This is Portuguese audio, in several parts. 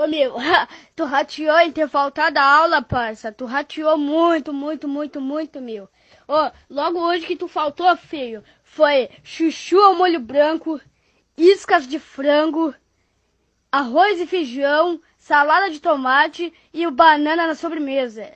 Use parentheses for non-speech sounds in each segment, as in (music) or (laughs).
Ô meu, (laughs) tu rateou em ter faltado a aula, parça. Tu rateou muito, muito, muito, muito, meu. Ô, logo hoje que tu faltou, feio, foi chuchu ao molho branco, iscas de frango, arroz e feijão, salada de tomate e o banana na sobremesa.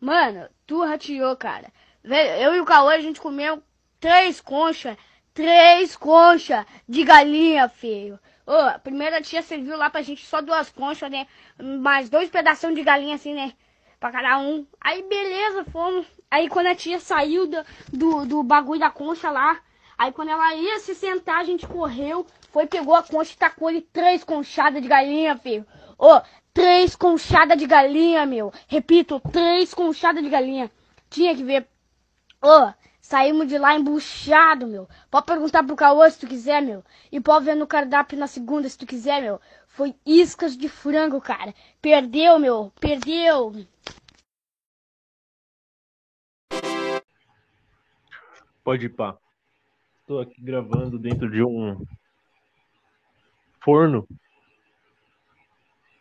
Mano, tu rateou, cara. Eu e o Cauê, a gente comeu três conchas, três conchas de galinha, feio. Ô, a primeira tia serviu lá pra gente só duas conchas, né? Mais dois pedaços de galinha, assim, né? Pra cada um. Aí, beleza, fomos. Aí, quando a tia saiu do, do, do bagulho da concha lá, aí quando ela ia se sentar, a gente correu, foi, pegou a concha e tacou ali três conchadas de galinha, filho. Ô, três conchadas de galinha, meu. Repito, três conchadas de galinha. Tinha que ver. Ô, Saímos de lá embuchado, meu. Pode perguntar pro Caô se tu quiser, meu. E pode ver no cardápio na segunda se tu quiser, meu. Foi iscas de frango, cara. Perdeu, meu. Perdeu. Pode ir, pá. Estou aqui gravando dentro de um forno.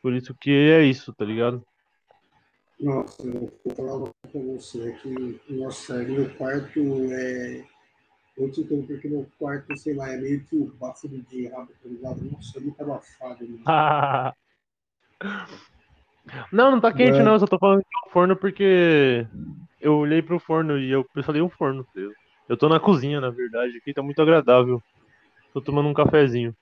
Por isso que é isso, tá ligado? Nossa, eu vou falar para você que nossa, meu quarto é. Eu te entendo porque meu quarto, sei lá, é meio que o bafo do diabo, tá ligado? Nossa, é muito abafado, mano. (laughs) não, não tá quente, é. não. Eu só tô falando que é um forno porque eu olhei pro forno e eu falei um forno. Eu tô na cozinha, na verdade. Aqui tá muito agradável. Tô tomando um cafezinho.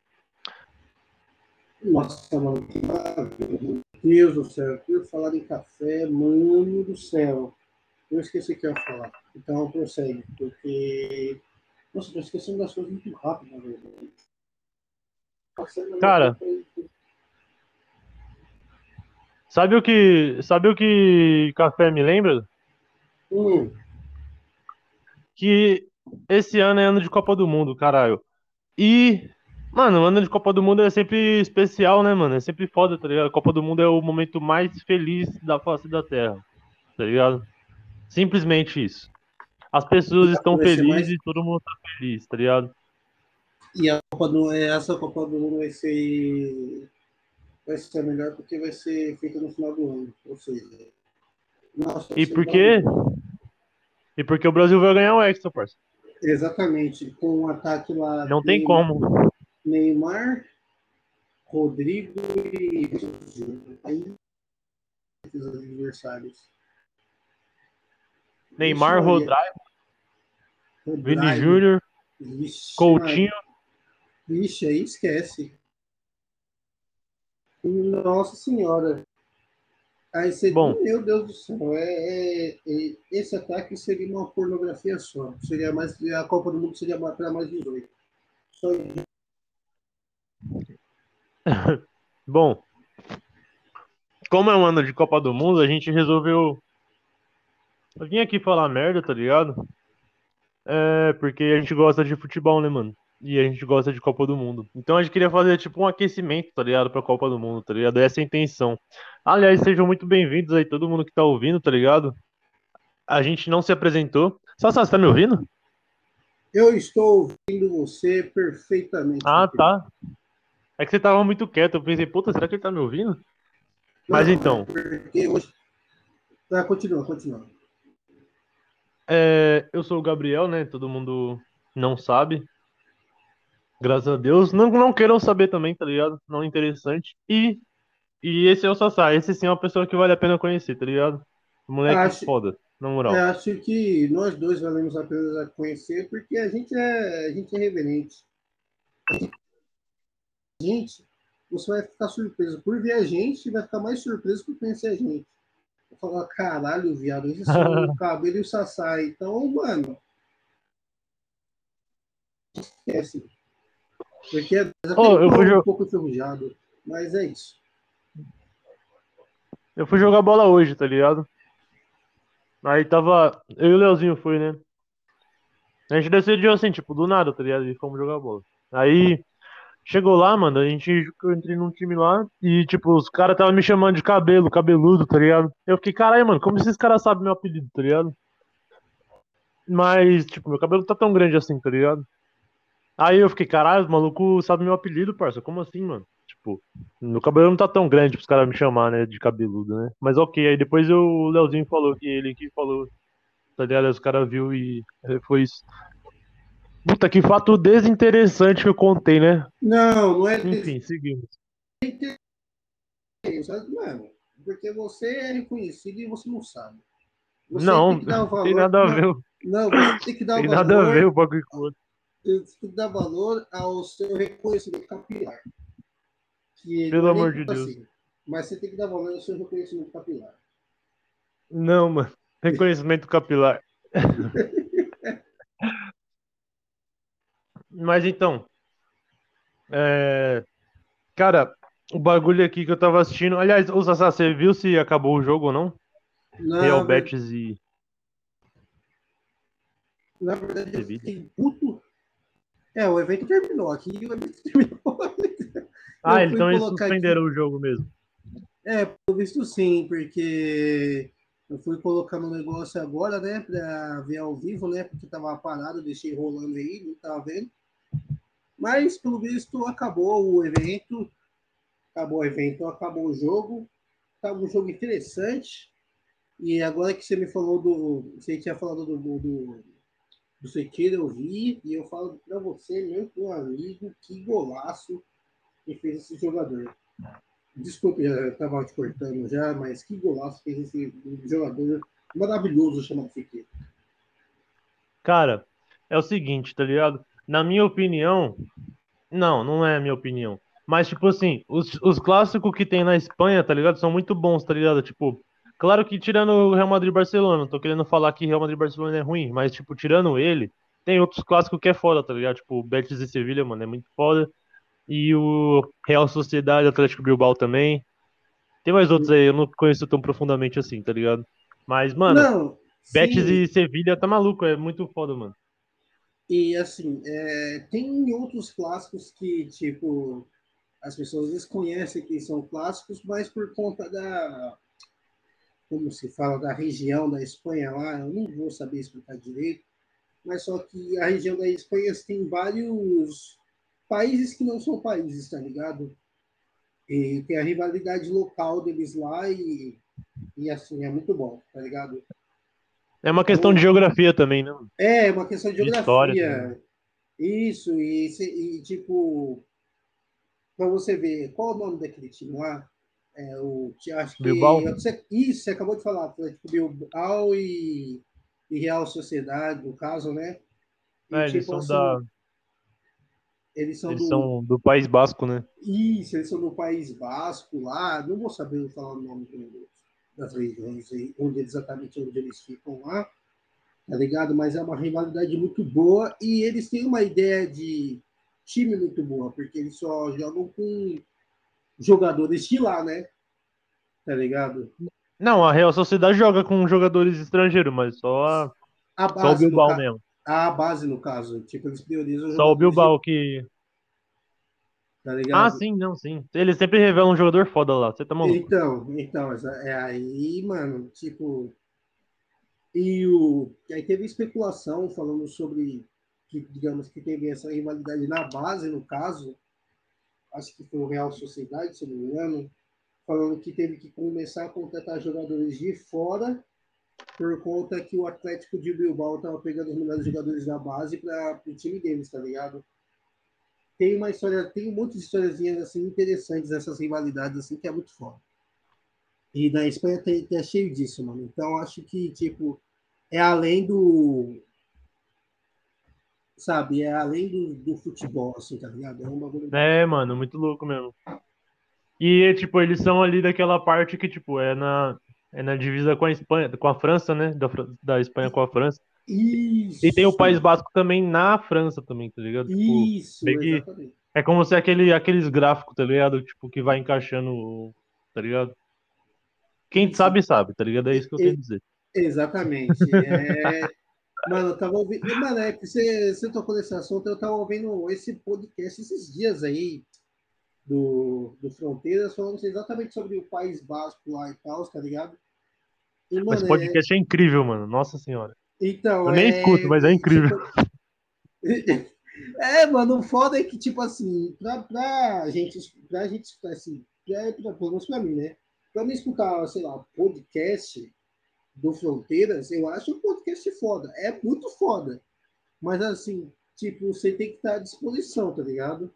Nossa, mano, que maravilha. Deus do céu, por falar em café, mano do céu. Eu esqueci o que eu ia falar. Então prossegue, porque. Nossa, tô esquecendo das coisas muito rápido, na verdade. Cara. Sabe o que. Sabe o que café me lembra? Hum. Que esse ano é ano de Copa do Mundo, caralho. E Mano, o ano de Copa do Mundo é sempre especial, né, mano? É sempre foda, tá ligado? A Copa do Mundo é o momento mais feliz da face da Terra, tá ligado? Simplesmente isso. As pessoas estão felizes mais... e todo mundo tá feliz, tá ligado? E a Copa do essa Copa do Mundo vai ser vai ser melhor porque vai ser feita no final do ano, ou seja, nossa, e por quê? E porque o Brasil vai ganhar o Extra, parceiro. Exatamente, com um ataque lá. Não tem como. Neymar, Rodrigo e os adversários. Neymar, Rodrigo, Vini Júnior, Coutinho. Vixe, aí esquece. Nossa senhora. Aí você, Bom, meu Deus do céu, é, é, é, esse ataque seria uma pornografia só. Seria mais, a Copa do Mundo seria para mais 18. Só Bom, como é um ano de Copa do Mundo, a gente resolveu. Eu vim aqui falar merda, tá ligado? É, porque a gente gosta de futebol, né, mano? E a gente gosta de Copa do Mundo. Então a gente queria fazer tipo um aquecimento, tá ligado? Pra Copa do Mundo, tá ligado? Essa é a intenção. Aliás, sejam muito bem-vindos aí, todo mundo que tá ouvindo, tá ligado? A gente não se apresentou. Sassá, você tá me ouvindo? Eu estou ouvindo você perfeitamente. Ah, tá. É que você tava muito quieto. Eu pensei, puta, será que ele tá me ouvindo? Mas então. Tá, continua, continua. É, eu sou o Gabriel, né? Todo mundo não sabe. Graças a Deus. Não, não queiram saber também, tá ligado? Não é interessante. E, e esse é o Sassá. Esse sim é uma pessoa que vale a pena conhecer, tá ligado? Moleque acho, foda, na moral. Eu acho que nós dois valemos a pena conhecer porque a gente é, a gente é reverente gente, você vai ficar surpreso por ver a gente e vai ficar mais surpreso por conhecer a gente. Vou falar, caralho, viado, esse são o (laughs) cabelo e o sassá. Então, mano. Esquece. Porque é oh, eu fui um pouco enferrujado, mas é isso. Eu fui jogar bola hoje, tá ligado? Aí tava. Eu e o Leozinho foi, né? A gente decidiu assim, tipo, do nada, tá ligado? E fomos jogar bola. Aí Chegou lá, mano, a gente eu entrei num time lá e, tipo, os caras estavam me chamando de cabelo, cabeludo, tá ligado? Eu fiquei, caralho, mano, como esses caras sabem meu apelido, tá ligado? Mas, tipo, meu cabelo tá tão grande assim, tá ligado? Aí eu fiquei, caralho, o maluco sabe meu apelido, parça, como assim, mano? Tipo, Tipo, meu cabelo não tá tão grande pros caras me chamar, né? De cabeludo, né? Mas ok, aí depois eu, o Leozinho falou que ele que falou, tá ligado? Aí os caras viu e foi isso. Puta, que fato desinteressante que eu contei, né? Não, não é. Enfim, seguimos. Mano, porque você é reconhecido e você não sabe. Você não, tem, um valor, tem nada a ver. Não, você tem que dar tem valor. nada a ver o bagulho com outro. Tem que dar valor ao seu reconhecimento capilar. Que Pelo é nem amor de tipo Deus. assim, mas você tem que dar valor ao seu reconhecimento capilar. Não, mano. Reconhecimento capilar. (laughs) Mas então. é, Cara, o bagulho aqui que eu tava assistindo. Aliás, o Sassá, você viu se acabou o jogo ou não? Não, Real mas- Betis e. Na verdade, eu fiquei puto. É, o evento terminou aqui. O evento (laughs) terminou. Ah, então eles colocar suspenderam o jogo mesmo. É, pelo visto sim, porque eu fui colocando o negócio agora, né, pra ver ao vivo, né, porque tava parado, deixei rolando aí, não tava vendo. Mas, pelo visto, acabou o evento, acabou o evento, acabou o jogo, tava um jogo interessante. E agora que você me falou do, você tinha falado do, do, do, do Sekiro, eu vi, e eu falo pra você, meu, amigo, que golaço que fez esse jogador. Desculpe, eu estava te cortando já, mas que golaço fez esse jogador maravilhoso chamado Fekir. Cara, é o seguinte, tá ligado? Na minha opinião, não, não é a minha opinião. Mas, tipo assim, os, os clássicos que tem na Espanha, tá ligado? São muito bons, tá ligado? Tipo, claro que tirando o Real Madrid e Barcelona, não tô querendo falar que Real Madrid e Barcelona é ruim, mas, tipo, tirando ele, tem outros clássicos que é foda, tá ligado? Tipo, Betis e Sevilha, mano, é muito foda. E o Real Sociedade, Atlético Bilbao também. Tem mais outros aí, eu não conheço tão profundamente assim, tá ligado? Mas, mano, Não, Betis sim, e Sevilha tá maluco, é muito foda, mano. E assim, é, tem outros clássicos que, tipo, as pessoas desconhecem que são clássicos, mas por conta da, como se fala, da região da Espanha lá, eu não vou saber explicar direito, mas só que a região da Espanha tem vários países que não são países, tá ligado? E tem a rivalidade local deles lá e, e assim, é muito bom, tá ligado? É uma questão de geografia também, né? É, uma questão de De geografia. Isso, e, e, tipo, para você ver, qual é o nome daquele time lá? É o acho que Bilbao? você- isso, você acabou de falar, Atlético Bilbao e, e Real Sociedade, no caso, né? E, É, eles tipo, são assim, da. eles são Eles do são do País Basco, né? isso, eles são do País Basco lá, não vou saber falar o nome do- das regiões onde exatamente onde eles ficam lá, tá ligado? Mas é uma rivalidade muito boa e eles têm uma ideia de time muito boa, porque eles só jogam com jogadores de lá, né? Tá ligado? Não, a Real Sociedade joga com jogadores estrangeiros, mas só, a- A só o base, Bilbao mesmo. a base, no caso. Tipo, eles priorizam Só o Bilbao que. Tá ligado? Ah, sim, não, sim. Eles sempre revelam um jogador foda lá. Você tá maluco? Então, então, é aí, mano, tipo. E o. Aí teve especulação falando sobre que, digamos, que teve essa rivalidade na base, no caso. Acho que foi o Real Sociedade, se não me engano. Falando que teve que começar a contratar jogadores de fora por conta que o Atlético de Bilbao estava pegando os melhores jogadores da base para o time deles, tá ligado? Tem uma história, tem um monte de historiazinhas assim interessantes nessas rivalidades assim que é muito foda. E na Espanha tem, tem- é cheio disso, mano. Então acho que tipo é além do sabe, é além do, do futebol assim, tá ligado? É um bagulho É, mano, muito louco mesmo. E, tipo, eles são ali daquela parte que, tipo, é na, é na divisa com a Espanha, com a França, né? Da, da Espanha com a França. Isso. E tem o País Basco também na França também, tá ligado? Tipo, Isso, que- é como se aquele, aqueles gráficos, tá ligado? Tipo, que vai encaixando, tá ligado? Quem Isso. sabe, sabe, tá ligado? É isso que eu quero dizer. Exatamente. (laughs) É... Mano, eu tava ouvindo. Mano, é que você, você tocou nesse assunto, eu tava ouvindo esse podcast esses dias aí do, do Fronteiras, falando exatamente sobre o País Basco lá e tal, tá ligado? E, mano, esse podcast é incrível, mano. Nossa senhora. Então. Eu nem é... escuto, mas é incrível. tipo, (laughs) É, mano, o foda é que, tipo assim, pra, pra gente, pra gente escutar assim, pra, pra, pelo menos pra mim, né? Pra mim escutar, sei lá, podcast do Fronteiras, eu acho um podcast foda. É muito foda. Mas assim, tipo, você tem que estar à disposição, tá ligado?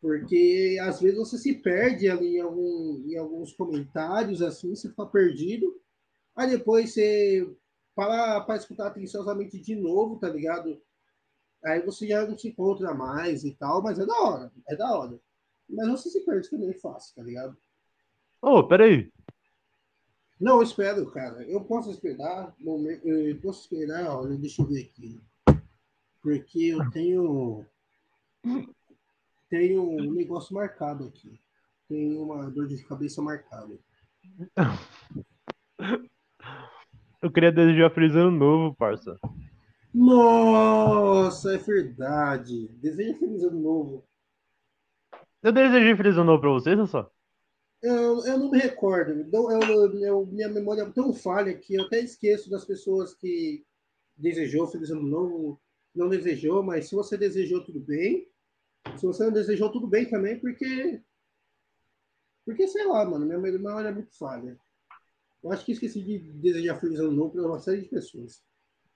Porque às vezes você se perde ali em, algum, em alguns comentários, assim, você fica perdido. Aí depois você para para escutar atenciosamente de novo, tá ligado? Aí você já não se encontra mais e tal, mas é da hora, é da hora. Mas você se perde também é fácil, tá ligado? Ô, oh, peraí. Não, eu espero, cara. Eu posso esperar. Eu posso esperar, olha, deixa eu ver aqui. Porque eu tenho. Tenho um negócio marcado aqui. Tenho uma dor de cabeça marcada. (laughs) Eu queria desejar feliz ano novo, parça. Nossa, é verdade. Deseja feliz ano novo. Eu desejei feliz ano novo pra vocês, só? Eu, eu não me recordo. Eu, eu, eu, minha memória é tão falha que eu até esqueço das pessoas que desejou feliz ano novo, não desejou, mas se você desejou, tudo bem. Se você não desejou, tudo bem também, porque. Porque, sei lá, mano, minha memória é muito falha. Eu acho que esqueci de desejar feliz ano novo para uma série de pessoas.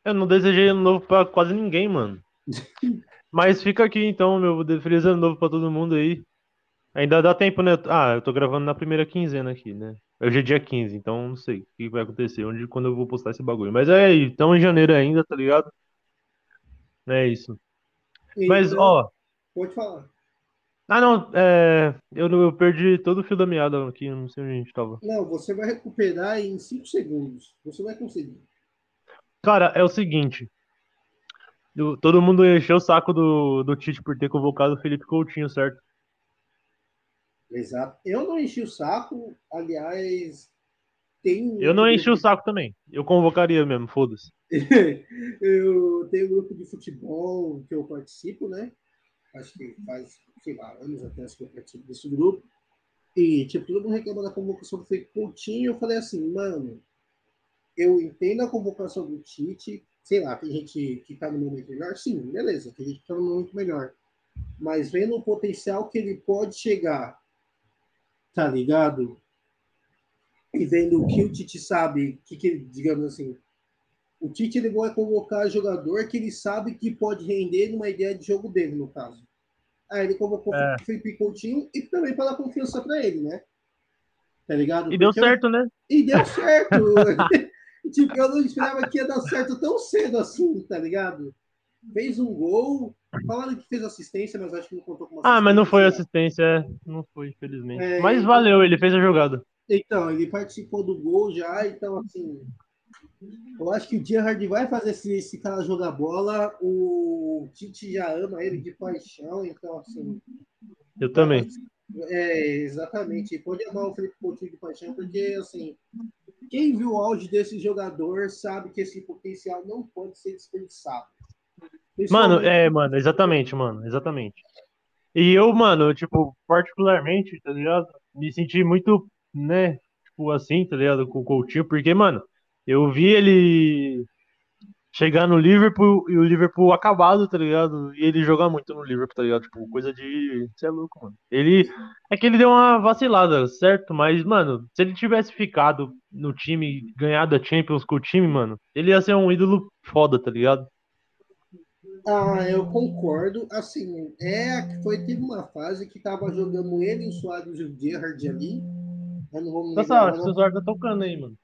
Eu não desejei ano novo para quase ninguém, mano. (laughs) Mas fica aqui então, meu feliz ano novo para todo mundo aí. Ainda dá tempo, né? Ah, eu tô gravando na primeira quinzena aqui, né? Hoje é dia 15, então não sei o que vai acontecer, onde quando eu vou postar esse bagulho. Mas é aí, estamos em janeiro ainda, tá ligado? É isso. Mas, ó. Pode falar. Ah, não, é, eu, eu perdi todo o fio da meada aqui, não sei onde a gente tava. Não, você vai recuperar em 5 segundos. Você vai conseguir. Cara, é o seguinte. todo mundo encheu o saco do, do Tite por ter convocado o Felipe Coutinho, certo? Exato. Eu não enchi o saco, aliás, tem. Eu não enchi o saco também. Eu convocaria mesmo, foda-se. (laughs) eu tenho um grupo de futebol que eu participo, né? Acho que faz sei lá, anos até que eu participo desse grupo. E, tipo, todo mundo reclama da convocação do Felipe Coutinho. Eu falei assim, mano, eu entendo a convocação do Tite. Sei lá, tem gente que tá no momento melhor. Sim, beleza, tem gente que tá no momento melhor. Mas vendo o potencial que ele pode chegar, tá ligado? E vendo o que o Tite sabe, que, que digamos assim, o Tite ele vai convocar jogador que ele sabe que pode render numa ideia de jogo dele, no caso. Aí ele convocou é. o Felipe Coutinho e também para dar confiança para ele, né? Tá ligado? E Porque deu certo, eu... né? E deu certo. (laughs) tipo, eu não esperava que ia dar certo tão cedo assim, tá ligado? Fez um gol, falaram que fez assistência, mas acho que não contou com Ah, mas não foi assistência, é. não foi, infelizmente. É, mas valeu, ele fez a jogada. Então, ele participou do gol já, então assim, eu acho que o Gerrard vai fazer esse, esse cara jogar bola. O Tite já ama ele de paixão, então assim. Eu também. É, exatamente. Pode amar o Felipe Coutinho de paixão, porque assim, quem viu o auge desse jogador sabe que esse potencial não pode ser desperdiçado. Mano, é, mano, exatamente, mano, exatamente. E eu, mano, tipo, particularmente, tá ligado? Me senti muito, né, tipo assim, tá ligado, com o Coutinho, porque, mano, eu vi ele chegar no Liverpool e o Liverpool acabado, tá ligado? E ele jogar muito no Liverpool, tá ligado? Tipo, coisa de. Você é louco, mano. Ele. É que ele deu uma vacilada, certo? Mas, mano, se ele tivesse ficado no time, ganhado a Champions com o time, mano, ele ia ser um ídolo foda, tá ligado? Ah, eu concordo. Assim, é que foi teve uma fase que tava jogando ele, o Soares e o Gerrard ali. Eu não vou me Nossa, lembrar, o Soares tá tocando aí, mano.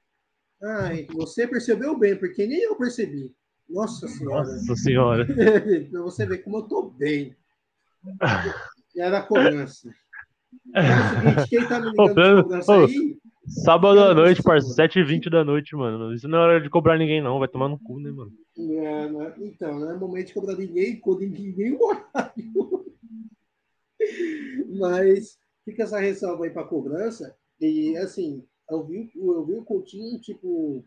Ai, você percebeu bem, porque nem eu percebi. Nossa senhora. Nossa senhora. (laughs) pra você ver como eu tô bem. Era cobrança. É seguinte, quem tá me ligando cobrança aí... Sábado à noite, parceiro, 7h20 da noite, mano. Isso não é hora de cobrar ninguém, não. Vai tomar no cu, né, mano? É, não é, então, não é momento de cobrar ninguém, ninguém o horário. (laughs) Mas fica essa ressalva aí pra cobrança. E, assim, eu vi, eu vi o Coutinho, tipo,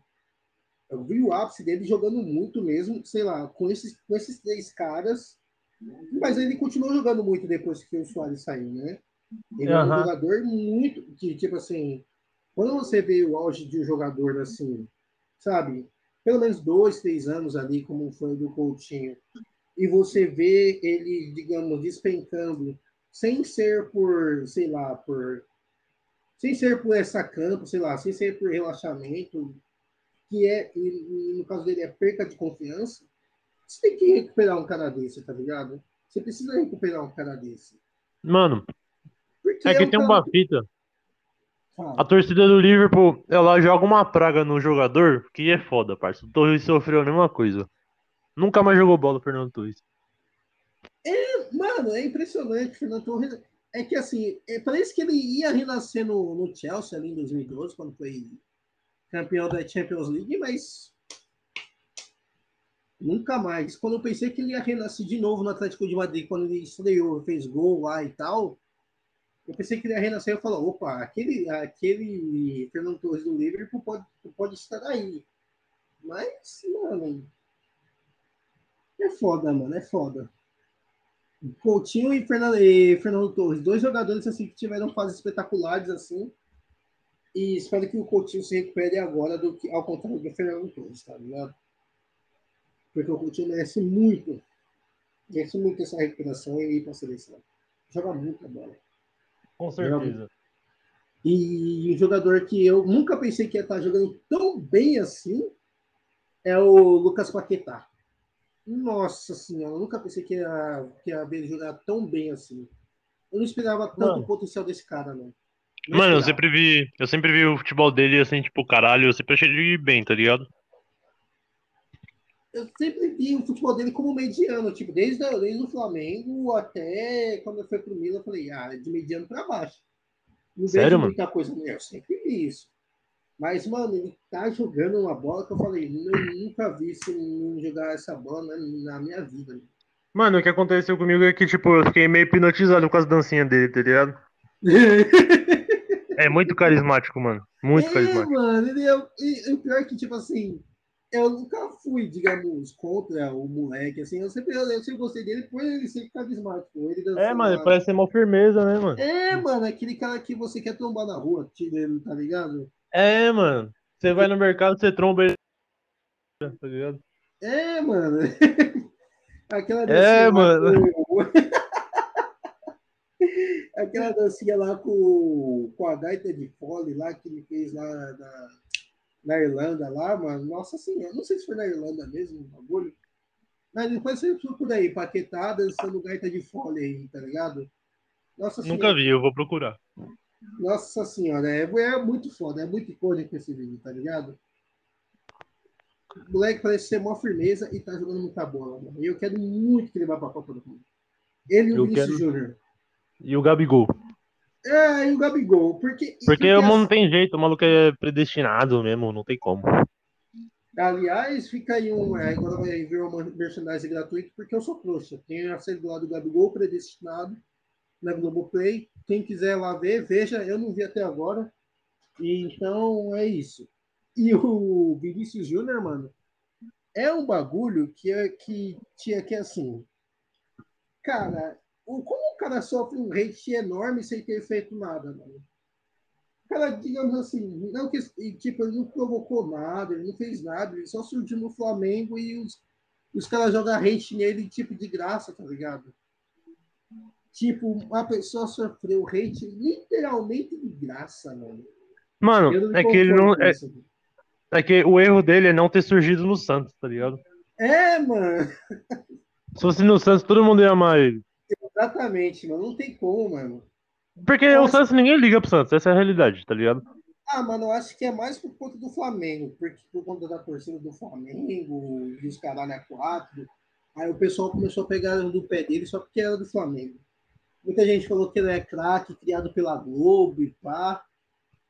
eu vi o ápice dele jogando muito mesmo, sei lá, com esses, com esses três caras, mas ele continuou jogando muito depois que o Soares saiu, né? Ele uhum. é um jogador muito, que, tipo assim, quando você vê o auge de um jogador assim, sabe, pelo menos dois, três anos ali, como foi do Coutinho, e você vê ele, digamos, despencando, sem ser por, sei lá, por. Sem ser por essa campo, sei lá, sem ser por relaxamento, que é, e, no caso dele, é perca de confiança, você tem que recuperar um cara desse, tá ligado? Você precisa recuperar um cara desse. Mano, Porque é que um tem cara- uma fita. A torcida do Liverpool, ela joga uma praga no jogador que é foda, parça. O Torres sofreu a mesma coisa. Nunca mais jogou bola o Fernando Torres. Mano, é impressionante, Fernando Torres. É que assim, é, parece que ele ia renascer no, no Chelsea ali em 2012, quando foi campeão da Champions League, mas nunca mais. Quando eu pensei que ele ia renascer de novo no Atlético de Madrid, quando ele estreou, fez gol lá e tal, eu pensei que ele ia renascer. Eu falei, opa, aquele, aquele Fernando Torres do Liverpool pode, pode estar aí. Mas, mano, é foda, mano, é foda. Coutinho e Fernando, e Fernando Torres, dois jogadores assim que tiveram fases espetaculares assim. E espero que o Coutinho se recupere agora do que ao contrário do Fernando Torres, tá ligado? Porque o Coutinho merece muito, merece muito essa recuperação e ir para a seleção. Joga muita bola. Com certeza. E um jogador que eu nunca pensei que ia estar jogando tão bem assim é o Lucas Paquetá. Nossa senhora, eu nunca pensei que ia, que ia ver ele jogar tão bem assim. Eu não esperava tanto Mano. o potencial desse cara, não. Não Mano, eu sempre vi. Eu sempre vi o futebol dele assim, tipo, caralho, eu sempre achei ele bem, tá ligado? Eu sempre vi o futebol dele como mediano, tipo, desde, desde o Flamengo até quando ele foi pro Milan, eu falei, ah, é de mediano pra baixo. Não Sério, vejo mano? muita coisa nele, eu sempre vi isso. Mas, mano, ele tá jogando uma bola que eu falei, eu nunca vi esse menino jogar essa bola na, na minha vida. Mano, o que aconteceu comigo é que, tipo, eu fiquei meio hipnotizado com as dancinhas dele, tá ligado? (laughs) É muito carismático, mano. Muito é, carismático. mano, ele é, e, e o pior é que, tipo assim, eu nunca fui, digamos, contra o moleque, assim, eu sempre, eu, sempre gostei dele por ele ser carismático. Ele É, mano, lá. parece ser mal firmeza, né, mano? É, mano, aquele cara que você quer trombar na rua, tira ele, tá ligado? É, mano. Você vai no mercado, você tromba ele. Tá ligado? É, mano. (laughs) Aquela É, lá mano. com- (laughs) Aquela dancinha lá com, com a gaita de fole lá que ele fez lá na, na Irlanda lá, mano. Nossa senhora, não sei se foi na Irlanda mesmo, o bagulho. Mas depois você procura aí, Paquetá dançando gaita de fole aí, tá ligado? Nossa Nunca senhora. vi, eu vou procurar. Nossa senhora, é, é muito foda, é muito icônico esse vídeo, tá ligado? O moleque parece ser mó firmeza e tá jogando muita bola, mano. E eu quero muito que ele vá pra Copa do Mundo. Ele e o Vinícius quero- Júnior. E o Gabigol. É, e o Gabigol. Porque, Porque o mano não tem jeito, o maluco é predestinado mesmo, não tem como. Aliás, fica aí um. é, Agora vai vir uma merchandising gratuito, porque eu sou trouxa. Tem a série do lado do Gabigol predestinado na Globoplay. Quem quiser lá ver, veja. Eu não vi até agora. Então é isso. E o Vinícius Júnior, mano, é um bagulho que é que tinha que assim. Cara, como o cara sofre um hate enorme sem ter feito nada, mano? O cara, digamos assim, não que tipo, ele não provocou nada, ele não fez nada, ele só surgiu no Flamengo e os, os caras jogam hate nele, tipo, de graça, tá ligado? Tipo, uma pessoa sofreu hate literalmente de graça, mano. Eu Mano, é que ele não. É, é que o erro dele é não ter surgido no Santos, tá ligado? É, mano. Se fosse no Santos, todo mundo ia amar ele. Exatamente, mano. Não tem como, mano. Porque o Nossa. Santos ninguém liga pro Santos, essa é a realidade, tá ligado? Ah, mano, eu acho que é mais por conta do Flamengo, porque por conta da torcida do Flamengo e os caralho a quatro. Aí o pessoal começou a pegar do pé dele só porque era do Flamengo. Muita gente falou que ele é craque, criado pela Globo e pá.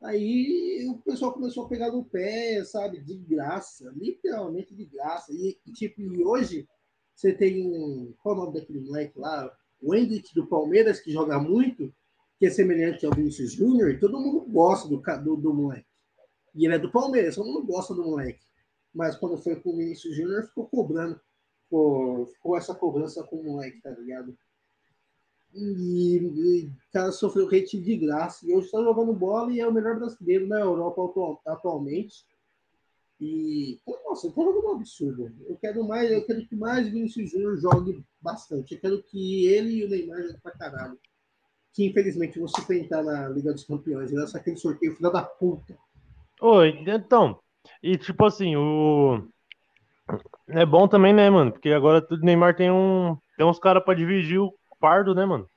Aí o pessoal começou a pegar no pé, sabe, de graça, literalmente de graça. E, tipo, e hoje você tem. Qual é o nome daquele moleque lá? O Hendrick do Palmeiras, que joga muito, que é semelhante ao Vinícius Júnior, e todo mundo gosta do, do, do moleque. E ele é do Palmeiras, todo mundo gosta do moleque. Mas quando foi com o Vinícius Júnior, ficou cobrando. Ficou essa cobrança com o moleque, tá ligado? E, e cara sofreu hate de graça. E hoje está jogando bola e é o melhor brasileiro na Europa atual- atualmente. E, nossa, tô jogando um absurdo. Eu quero mais, eu quero que mais Vinícius Júnior jogue bastante. Eu quero que ele e o Neymar joguem pra caralho. Que infelizmente vão se enfrentar na Liga dos Campeões. Nessa aquele sorteio filho da puta. Oi, então. E tipo assim, o. É bom também, né, mano? Porque agora o Neymar tem um. Tem uns caras pra dividir o fardo, né, mano?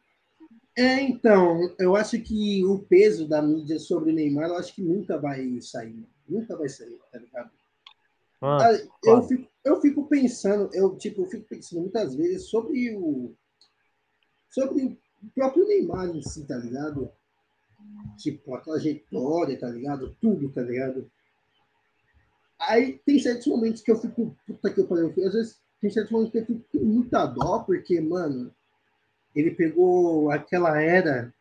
É, então, eu acho que o peso da mídia sobre o Neymar, eu acho que nunca vai sair. Nunca vai sair, tá ligado? Ah, Ah, eu, fico, eu fico pensando, eu, tipo, eu fico pensando muitas vezes sobre o. Sobre o próprio Neymar em si, tá ligado? Tipo, a trajetória, tá ligado? Tudo, tá ligado? Aí tem certos momentos que eu fico. Puta que eu falei, às vezes tem certos momentos que eu fico com muita dó, porque, mano, ele pegou aquela era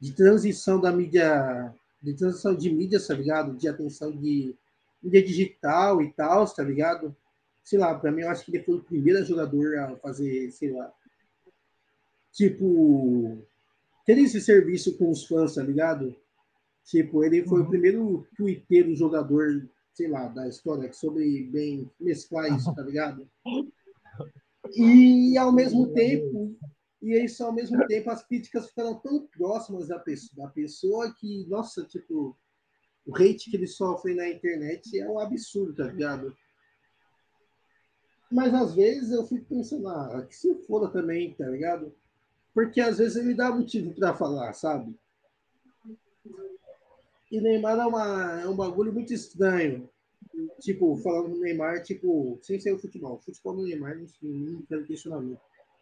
de transição da mídia, de transição de mídia, tá ligado? De atenção de mídia digital e tal, tá ligado? Sei lá, pra mim eu acho que ele foi o primeiro jogador a fazer, sei lá, tipo, ter esse serviço com os fãs, tá ligado? Tipo, ele foi o primeiro twitteiro jogador, sei lá, da história soube bem mesclar isso, tá ligado? E ao mesmo tempo, e isso ao mesmo tempo as críticas ficaram tão próximas da pessoa, da pessoa que, nossa, tipo, o hate que ele sofre na internet é um absurdo, tá ligado? Mas às vezes eu fico pensando, ah, que se foda também, tá ligado? Porque às vezes ele dá motivo pra falar, sabe? E Neymar é, uma, é um bagulho muito estranho. Tipo, falando do Neymar, tipo, sem ser o futebol. O futebol do Neymar, não quero questionamento.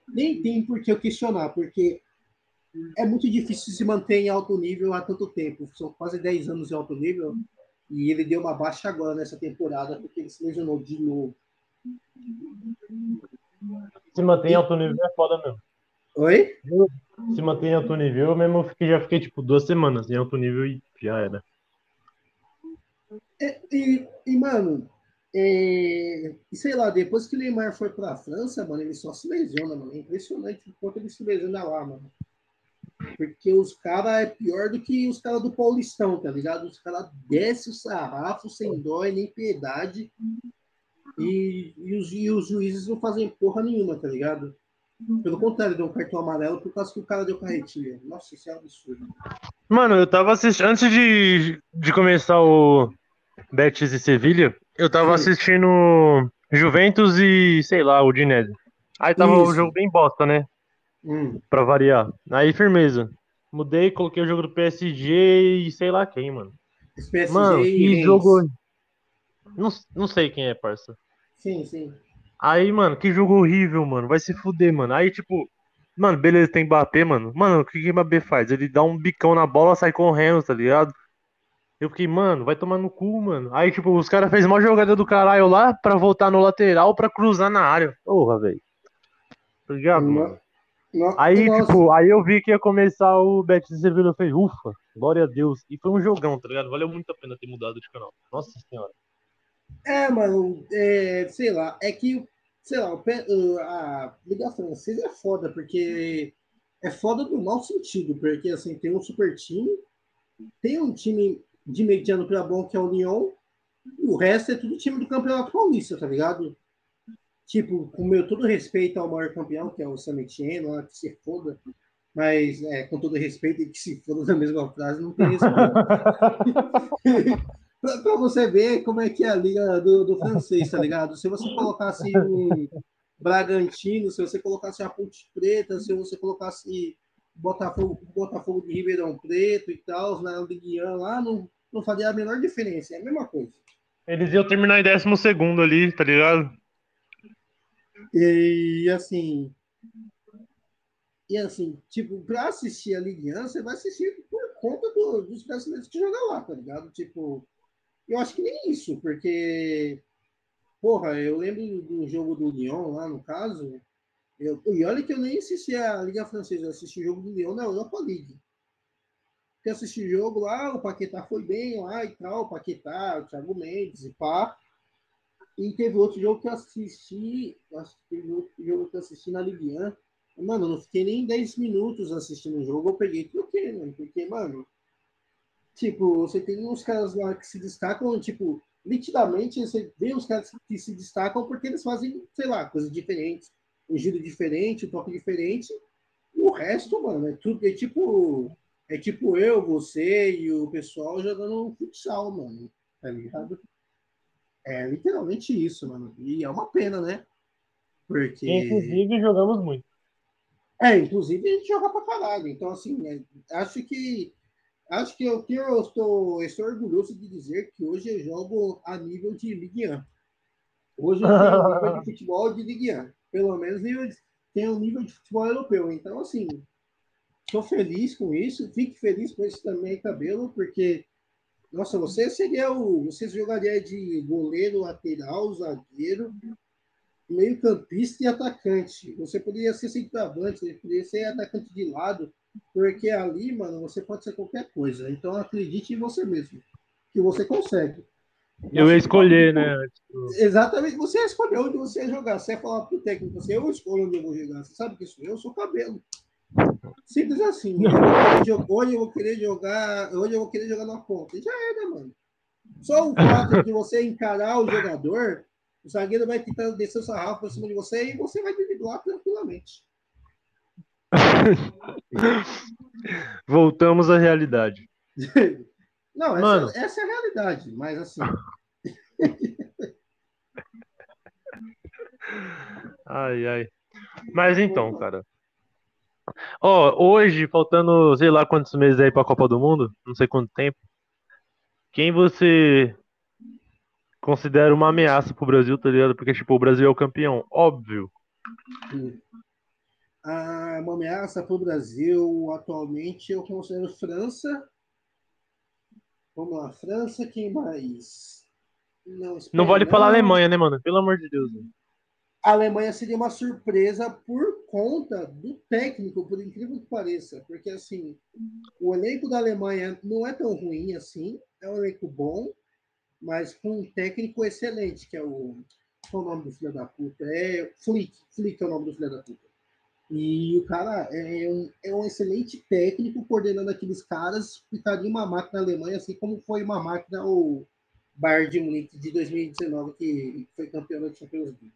Nem tem por que eu questionar, porque é muito difícil se manter em alto nível há tanto tempo. São quase 10 anos em alto nível. E ele deu uma baixa agora nessa temporada, porque ele se lesionou de novo. Se manter em alto nível é foda mesmo. Oi? Se manter em alto nível, eu mesmo fiquei, já fiquei tipo duas semanas em alto nível e já era. E, e, e, mano, é, e sei lá, depois que o Neymar foi pra França, mano, ele só se lesiona, mano. É impressionante o quanto ele se lesiona lá, mano. Porque os caras é pior do que os caras do Paulistão, tá ligado? Os caras descem o sarrafo sem dó e nem piedade. E, e, os, e os juízes não fazem porra nenhuma, tá ligado? Pelo contrário, deu um cartão amarelo por causa que o cara deu carretilha. Nossa, isso é um absurdo. Mano, eu tava assistindo. Antes de, de começar o Betis e Sevilha, eu tava Sim. assistindo Juventus e, sei lá, o Udinese. Aí tava o Isso. jogo bem bosta, né? Hum, Pra variar. Aí, firmeza. Mudei, coloquei o jogo do PSG e sei lá quem, mano. PSG Mano, e que jogo. Não, não sei quem é, parça. Sim, sim. Aí, mano, que jogo horrível, mano. Vai se fuder, mano. Aí, tipo, mano, beleza, tem Mbappé, mano. Mano, o que que Mbappé faz? Ele dá um bicão na bola, sai correndo, tá ligado? Eu fiquei, mano, vai tomar no cu, mano. Aí, tipo, os caras fez uma jogada do caralho lá pra voltar no lateral pra cruzar na área. Porra, velho. Tá ligado, mano? No- Aí, nossa, tipo, aí eu vi que ia começar o Betis Sevilla. Eu falei, ufa, glória a Deus. E foi um jogão, tá ligado? Valeu muito a pena ter mudado de canal. Nossa senhora. É, mano, é, sei lá, é que, sei lá, a Liga Francesa é foda, porque é foda no mau sentido, porque assim, tem um super time, tem um time de mediano para bom que é o Lyon, o resto é tudo time do Campeonato Paulista, tá ligado? Tipo, com meu todo respeito ao maior campeão, que é o Etienne, lá, que se foda, mas é, com todo respeito e que se foda na mesma frase, não tem respeito. (laughs) Pra, pra você ver como é que é a liga do, do francês, tá ligado? Se você colocasse um Bragantino, se você colocasse a Ponte Preta, se você colocasse Botafogo, Botafogo de Ribeirão Preto e tal, na Ligue 1 lá, não, não faria a menor diferença, é a mesma coisa. Eles iam terminar em décimo segundo ali, tá ligado? E assim. E assim, tipo, pra assistir a Ligue 1, você vai assistir por conta do- dos brasileiros que jogam lá, tá ligado? Tipo, eu acho que nem isso, porque, porra, eu lembro do jogo do Lyon lá, no caso, eu, e olha que eu nem assisti a Liga Francesa, eu assisti o jogo do Lyon na Europa League. Eu assisti o jogo lá, o Paquetá foi bem lá e tal, o Paquetá, o Thiago Mendes e pá. E teve outro jogo que eu assisti, acho que teve outro jogo que eu assisti na Ligue 1. Mano, eu não fiquei nem 10 minutos assistindo o jogo, eu peguei e troquei, mano. Porque, mano, tipo, você tem uns caras lá que se destacam, tipo, nitidamente você vê os caras que se destacam porque eles fazem, sei lá, coisas diferentes, um giro diferente, um toque diferente. E o resto, mano, é tudo, é tipo, é tipo eu, você e o pessoal jogando futsal, mano, tá ligado? É literalmente isso, mano. E é uma pena, né? Porque. Inclusive, jogamos muito. É, inclusive a gente joga pra caralho. Então, assim, é, acho que acho que eu, eu estou, estou orgulhoso de dizer que hoje eu jogo a nível de Ligue 1. Hoje eu tenho um nível de (laughs) futebol de Ligue 1. Pelo menos tenho um nível de futebol europeu. Então, assim, estou feliz com isso. Fique feliz com esse também, cabelo, porque, nossa, você seria o. Você jogaria de goleiro, lateral, zagueiro, meio-campista e atacante. Você poderia ser centroavante, você poderia ser atacante de lado porque ali, mano, você pode ser qualquer coisa. Então acredite em você mesmo, que você consegue. Eu ia escolher, né? Exatamente, você escolheu onde você ia jogar. Você ia falar pro técnico, você, eu escolho onde eu vou jogar. Você sabe que sou eu, eu sou cabelo. Simples assim. Hoje eu vou querer jogar, hoje eu vou querer jogar na ponta. Já era, mano. Só o fato de você encarar o jogador, o zagueiro vai tentar descer o sarrafo por cima de você e você vai driblar tranquilamente. (laughs) Voltamos à realidade. (laughs) Não, Mano. Essa, essa, é a realidade, mas assim. (laughs) ai, ai. Mas então, cara. Ó, oh, hoje, faltando sei lá quantos meses aí pra Copa do Mundo, não sei quanto tempo. Quem você considera uma ameaça pro Brasil, tá ligado? Porque, tipo, o Brasil é o campeão, óbvio. Sim a, uma ameaça para o Brasil atualmente eu considero França. Vamos lá, França, quem mais? Não, não vale falar Alemanha, né, mano? Pelo amor de Deus. A Alemanha seria uma surpresa por conta do técnico, por incrível que pareça. Porque, assim, o elenco da Alemanha não é tão ruim assim. É um elenco bom, mas com um técnico excelente, que é o. Qual é o nome do filho da puta? É Flick. Flick é o nome do filho da puta. E o cara é um, é um excelente técnico coordenando aqueles caras, ficaria uma máquina na Alemanha, assim como foi uma máquina o Bayern de Munique de 2019, que foi campeão da Champions League.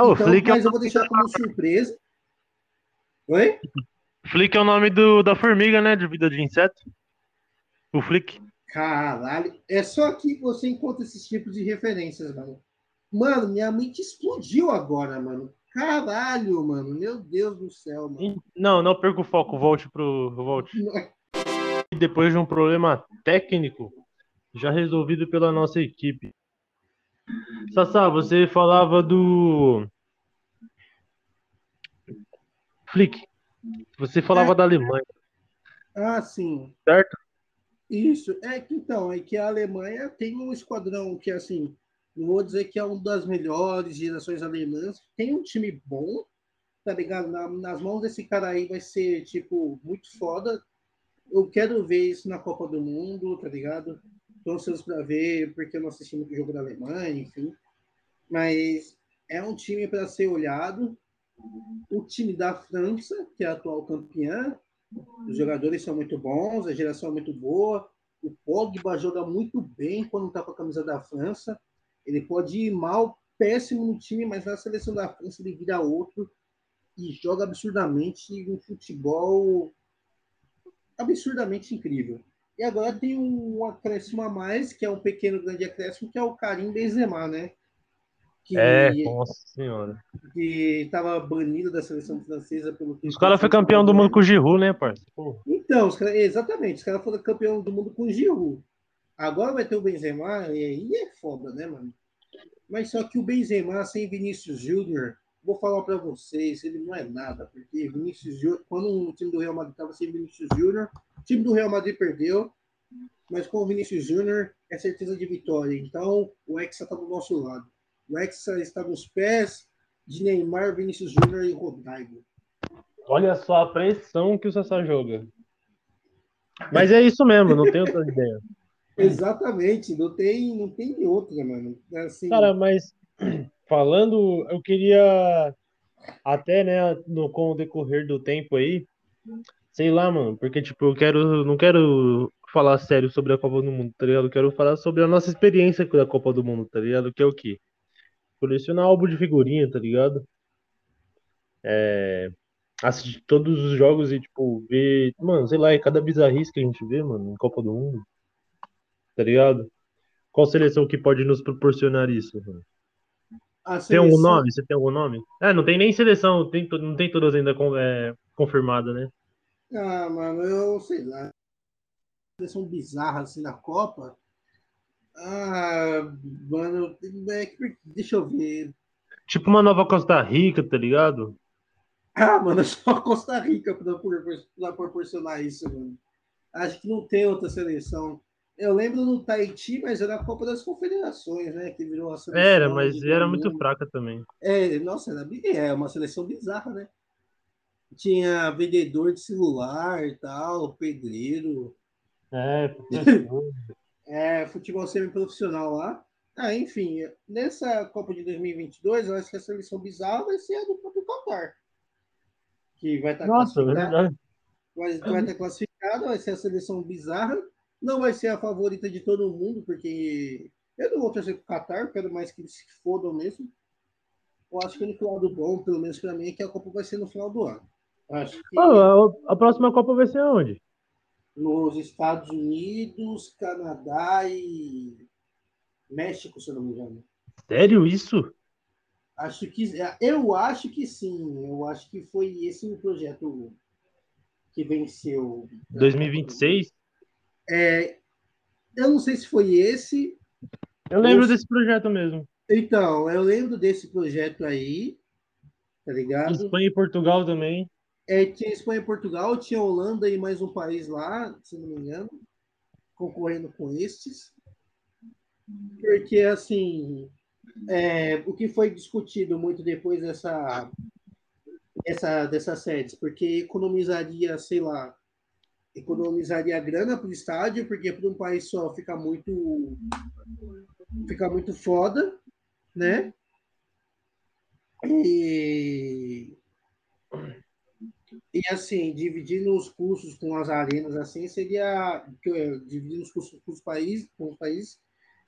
Oh, então, Flick é mas eu vou deixar como surpresa. Oi? Flick é o nome do, da formiga, né? De vida de inseto. O Flick. Caralho, é só que você encontra esses tipos de referências, mano. Mano, minha mente explodiu agora, mano. Caralho, mano. Meu Deus do céu, mano. Não, não perca o foco. Volte pro. Volte. (laughs) Depois de um problema técnico já resolvido pela nossa equipe. Sassá, você falava do. Flick. Você falava é. da Alemanha. Ah, sim. Certo? Isso. É que então, é que a Alemanha tem um esquadrão que, assim, não vou dizer que é uma das melhores gerações alemãs. Tem um time bom, tá ligado? Na, nas mãos desse cara aí vai ser, tipo, muito foda. Eu quero ver isso na Copa do Mundo, tá ligado? Tô ansioso pra ver, porque eu não assisti muito jogo da Alemanha, enfim. Mas é um time para ser olhado. O time da França, que é a atual campeã, os jogadores são muito bons, a geração é muito boa. O Pogba joga muito bem quando tá com a camisa da França. Ele pode ir mal, péssimo no time, mas na seleção da França ele vira outro e joga absurdamente um futebol absurdamente incrível. E agora tem um acréscimo a mais, que é um pequeno grande acréscimo, que é o Karim Benzema, né? Que, é, nossa senhora. Que estava banido da seleção francesa pelo. Os caras foram campeão do mundo com o Giroud, né, parceiro? Então, os cara, exatamente, os caras foram campeão do mundo com o Giroud. Agora vai ter o Benzema, e aí é foda, né, mano? Mas só que o Benzema sem Vinícius Júnior, vou falar para vocês, ele não é nada, porque Vinícius Júnior, quando o time do Real Madrid estava sem Vinícius Júnior, o time do Real Madrid perdeu, mas com o Vinícius Júnior é certeza de vitória. Então, o Hexa está do nosso lado. O Hexa está nos pés de Neymar, Vinícius Júnior e Rodrigo. Olha só a pressão que o Sassá joga. Mas é isso mesmo, não tem outra ideia. Exatamente, não tem, não tem outra, mano. Assim... Cara, mas (clears throat) falando, eu queria até, né, no, com o decorrer do tempo aí, sei lá, mano, porque, tipo, eu quero, não quero falar sério sobre a Copa do Mundo, tá ligado? Eu quero falar sobre a nossa experiência com a Copa do Mundo, tá ligado? Que é o quê? Colecionar álbum de figurinha, tá ligado? É... Assistir todos os jogos e, tipo, ver. Mano, sei lá, é cada bizarrice que a gente vê, mano, em Copa do Mundo. Tá ligado? Qual seleção que pode nos proporcionar isso? A Tem algum seleção- nome? Você tem algum nome? É, não tem nem seleção, tem, não tem todas ainda com- é, confirmadas, né? Ah, mano, eu sei lá. Seleção bizarra assim na Copa. Ah, mano, é deixa eu ver. Tipo uma nova Costa Rica, tá ligado? Ah, mano, (laughs) só a Costa Rica pra, pra, pra proporcionar isso, mano. Acho que não tem outra seleção. Eu lembro do Tahiti, mas era a Copa das Confederações, né? Que virou a seleção. Era, mas era todo muito mundo. fraca também. É, nossa, era, é uma seleção bizarra, né? Tinha vendedor de celular e tal, pedreiro, É, (laughs) é, futebol semiprofissional lá. Ah, enfim, nessa Copa de 2022, eu acho que a seleção bizarra vai ser a do próprio Qatar. Que vai estar Nossa, é classificada. verdade. vai, vai estar classificada, vai ser a seleção bizarra. Não vai ser a favorita de todo mundo, porque eu não vou torcer pro Qatar, quero mais que eles se fodam mesmo. Eu acho que o único lado bom, pelo menos para mim, é que a Copa vai ser no final do ano. Acho que Ô, a, a próxima Copa vai ser onde? nos Estados Unidos, Canadá e México, se eu não me engano. Sério isso? Acho que eu acho que sim. Eu acho que foi esse o projeto que venceu. 2026? É, eu não sei se foi esse. Eu lembro desse projeto mesmo. Então, eu lembro desse projeto aí, tá ligado? Espanha e Portugal também. É, tinha Espanha e Portugal, tinha Holanda e mais um país lá, se não me engano, concorrendo com estes. Porque, assim, é, o que foi discutido muito depois dessa, essa, dessas sedes? Porque economizaria, sei lá, economizaria grana para o estádio, porque para um país só fica muito, fica muito foda, né? E, e assim, dividindo os custos com as arenas, assim, seria. Dividindo os custos com os países, com os países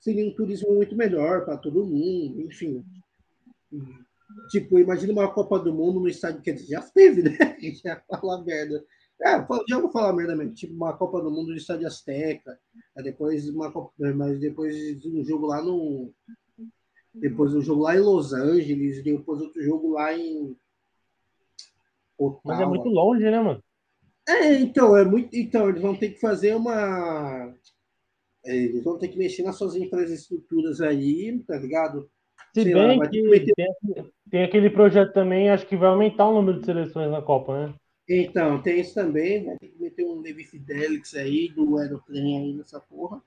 seria um turismo muito melhor para todo mundo, enfim. Tipo, imagina uma Copa do Mundo no estádio que já teve, né? (laughs) Já fala merda. É, já vou falar merda mesmo. Tipo, uma Copa do Mundo no estádio Azteca. Depois uma Copa, mas depois um jogo lá no. Depois um jogo lá em Los Angeles, depois outro jogo lá em. Ottawa. Mas é muito longe, né, mano? É, então, é muito. Então, eles vão ter que fazer uma. é, Eles vão ter que mexer nas suas infraestruturas aí, tá ligado? Se Sei lá, bem que que meter- tem, tem aquele projeto também, acho que vai aumentar o número de seleções na Copa, né? Então, tem isso também, vai ter que meter um Levi Fidelix aí, do Aeroplane aí nessa porra.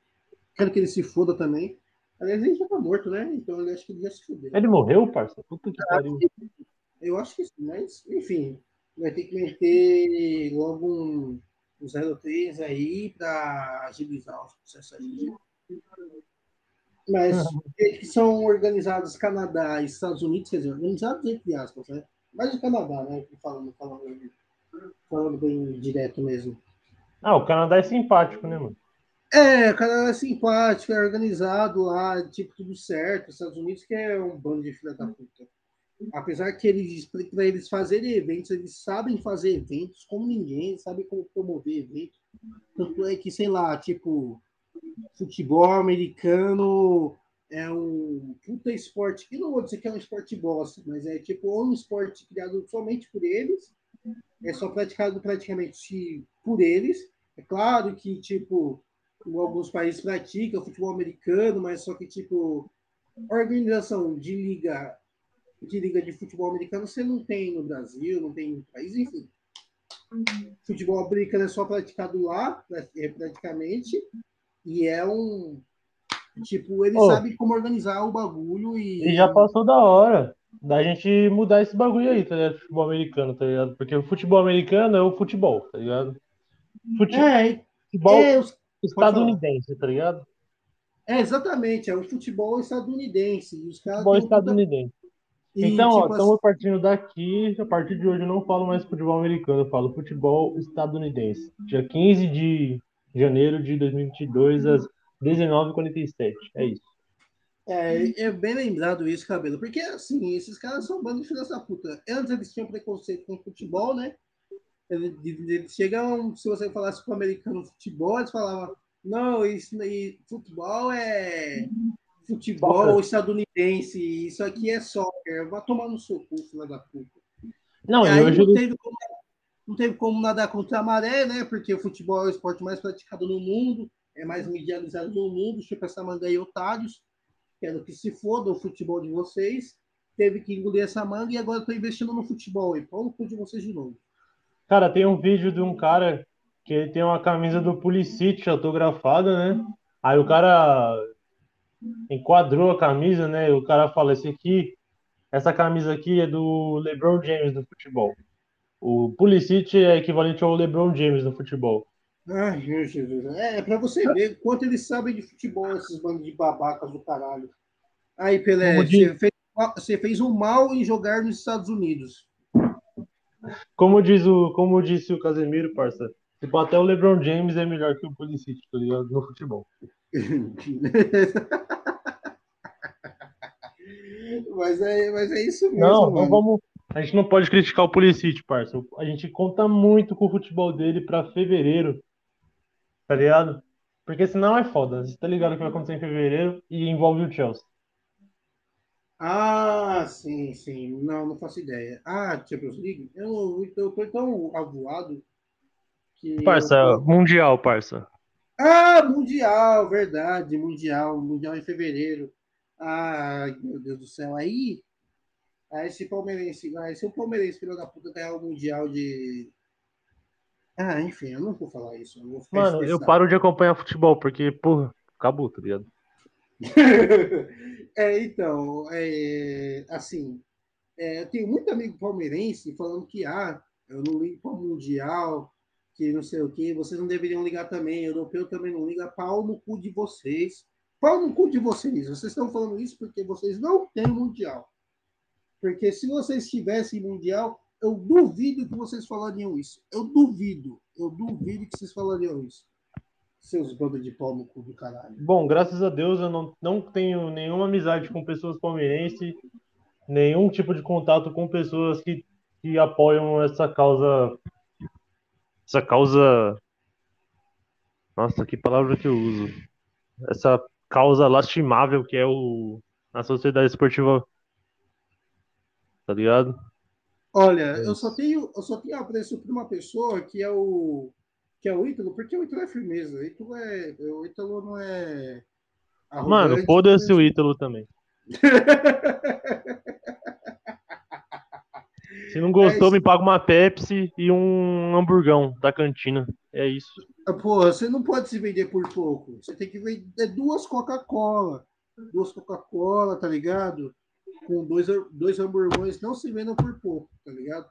Quero que ele se foda também. Aliás, ele já tá morto, né? Então eu acho que ele já se fudeu. Ele morreu, parça? Puta que pariu. Eu acho que sim, mas, enfim, vai ter que meter logo um, um 03 aí para agilizar os processos aí. Mas eles que são organizados Canadá e Estados Unidos, quer dizer, organizados entre aspas, né? Mas o Canadá, né? Falando, falando, falando bem direto mesmo. Ah, o Canadá é simpático, né, mano? É, o Canadá é simpático, é organizado lá, tipo, tudo certo. Os Estados Unidos que é um bando de filha da puta. Apesar que eles, para eles fazerem eventos, eles sabem fazer eventos como ninguém, sabem como promover eventos. Tanto é que, sei lá, tipo, futebol americano é um puta esporte, que não vou dizer que é um esporte bosta, mas é tipo um esporte criado somente por eles, é só praticado praticamente por eles. É claro que, tipo, alguns países praticam futebol americano, mas só que, tipo, organização de liga de liga de futebol americano você não tem no Brasil, não tem no país, enfim. Futebol americano é só praticado lá, é praticamente, e é um. Tipo, ele Ô. sabe como organizar o bagulho e. E já passou da hora da gente mudar esse bagulho aí, tá ligado? Futebol americano, tá ligado? Porque o futebol americano é o futebol, tá ligado? Fute- É, Futebol é, os- estadunidense, tá ligado? é, exatamente, é o futebol estadunidense. Os caras Futebol estadunidense. e, Então, ó, tipo, estamos partindo daqui. A partir de hoje eu não falo mais futebol americano, eu falo futebol estadunidense. Dia 15 de janeiro de 2022, às 19h47. É isso. É, é bem lembrado isso, Cabelo, porque assim, esses caras são bando de filhas da puta. Antes eles tinham preconceito com futebol, né? Eles, eles chegam, se você falasse com o americano futebol, eles falavam, não, isso aí, futebol é futebol estadunidense, isso aqui é soccer, vai tomar no seu cu, filha da puta. Não, E e aí hoje não teve, como, não teve como nadar contra a maré, né? Porque o futebol é o esporte mais praticado no mundo, é mais medializado no mundo, chupa essa manga aí, otários. Quero que se foda o futebol de vocês. Teve que engolir essa manga e agora estou investindo no futebol. E pau no cu de vocês de novo. Cara, tem um vídeo de um cara que ele tem uma camisa do Pulisic autografada, né? Aí o cara enquadrou a camisa, né? O cara fala, esse aqui, essa camisa aqui é do LeBron James do futebol. O Pulisic é equivalente ao LeBron James no futebol. Ai, meu Jesus. É, é pra você ver quanto eles sabem de futebol, esses bandos de babacas do caralho. Aí, Pelé, diz- você fez, você fez um mal em jogar nos Estados Unidos. Como diz o, como disse o Casemiro, parça, tipo, até o LeBron James é melhor que o Pulisic, tá ligado? No futebol. (laughs) mas, é, mas é isso mesmo, Não, mano. vamos. A gente não pode criticar o Pulisic, parça. A gente conta muito com o futebol dele pra fevereiro, tá ligado? Porque senão é foda. Você tá ligado o que vai acontecer em fevereiro e envolve o Chelsea. Ah, sim, sim. Não, não faço ideia. Ah, Champions League? Eu, eu tô tão avoado que. Parça, eu- mundial, parça. Ah, Mundial, verdade, Mundial, Mundial em fevereiro. Ah, meu Deus do céu. Aí, aí esse palmeirense, aí se o palmeirense, filho da puta, ganhar o Mundial de. Ah, enfim, eu não vou falar isso. Eu vou Mano, eu estressado. paro de acompanhar futebol porque, porra, acabou, tá ligado? (laughs) é, então, é, assim, é, eu tenho muito amigo palmeirense falando que, ah, eu não ligo para o Mundial, que não sei o que, vocês não deveriam ligar também, europeu também não liga, pau no cu de vocês. Pau no cu de vocês. Vocês estão falando isso porque vocês não têm Mundial. Porque se vocês tivessem Mundial, eu duvido que vocês falariam isso. Eu duvido. Eu duvido que vocês falariam isso. Seus bandos de pau no cu do caralho. Bom, graças a Deus eu não, não tenho nenhuma amizade com pessoas palmeirenses, nenhum tipo de contato com pessoas que, que apoiam essa causa. Essa causa. Nossa, que palavra que eu uso. Essa causa lastimável que é o, a sociedade esportiva. Tá ligado? Olha, eu só tenho, eu só tenho apreço por uma pessoa que é o que é o Ítalo, porque o Ítalo é firmeza. O Ítalo, é, o Ítalo não é. Mano, foda-se o Ítalo também. (laughs) Se não gostou, É me paga uma Pepsi e um hamburgão da cantina. É isso. Porra, você não pode se vender por pouco. Você tem que vender duas Coca-Cola. Duas Coca-Cola, tá ligado? Com dois, dois hamburgões, não se vendam por pouco, tá ligado?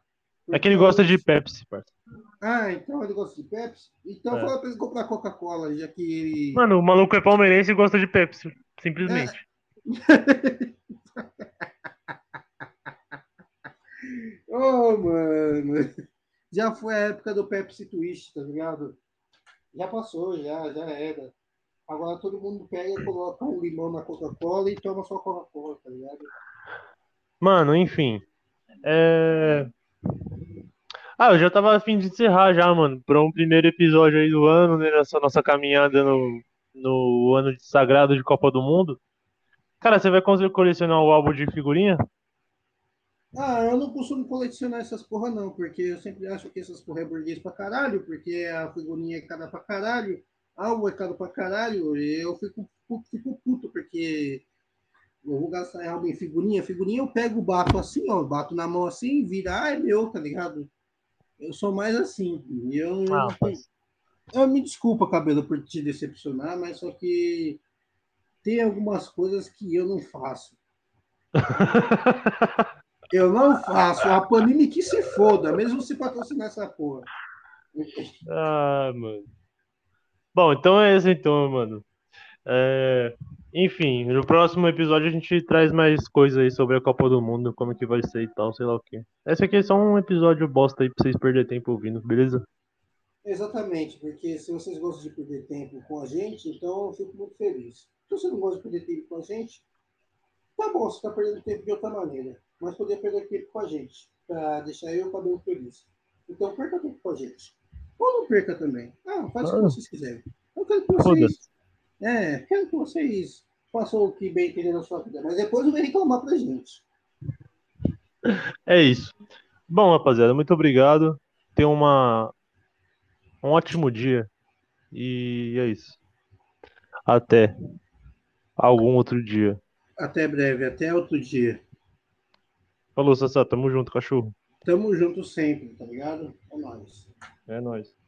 É que ele gosta de Pepsi, parça. Ah, então ele gosta de Pepsi? Então É. fala pra ele comprar Coca-Cola, já que ele. Mano, o maluco é palmeirense e gosta de Pepsi. Simplesmente. (laughs) Oh, mano. Já foi a época do Pepsi Twist, tá ligado? Já passou, já, já era. Agora todo mundo pega, coloca um limão na Coca-Cola e toma só Coca-Cola, tá ligado? Mano, enfim. É... Ah, eu já tava a fim de encerrar já, mano. Pra um primeiro episódio aí do ano, né? Nessa nossa caminhada no, no ano de sagrado de Copa do Mundo. Cara, você vai conseguir colecionar o álbum de figurinha? Ah, eu não costumo colecionar essas porra, não, porque eu sempre acho que essas porra é burguês pra caralho, porque a figurinha é cara pra caralho, álbum é caro pra caralho, e eu fico, fico puto, porque eu vou gastar álbum em figurinha. Figurinha eu pego, bato assim, ó, bato na mão assim, vira, ah, é meu, tá ligado? Eu sou mais assim. e Eu, eu Ah, tenho- eu me desculpa, cabelo, por te decepcionar, mas só que tem algumas coisas que eu não faço. (laughs) Eu não faço. A Panini que se foda, mesmo se patrocinar essa porra. Ah, mano. Bom, então é isso então, mano. É, Enfim, no próximo episódio a gente traz mais coisas aí sobre a Copa do Mundo, como que vai ser e tal, sei lá o quê. Esse aqui é só um episódio bosta aí pra vocês perderem tempo ouvindo, beleza? Exatamente, porque se vocês gostam de perder tempo com a gente, então eu fico muito feliz. Se você não gosta de perder tempo com a gente, tá bom, você está perdendo tempo de outra maneira, mas poder perder tempo com a gente, para deixar eu e o Padrão feliz. Então perca tempo com a gente. Ou não perca também. Ah, faz o que vocês quiserem. Eu quero que vocês. É, quero que vocês façam o que bem entender na sua vida, mas depois vem reclamar pra gente. É isso. Bom, rapaziada, muito obrigado. Tenha uma um ótimo dia. E é isso. Até algum outro dia. Até breve, até outro dia. Falou, Sassá, tamo junto, cachorro. Tamo junto sempre, tá ligado? É nóis. É nóis.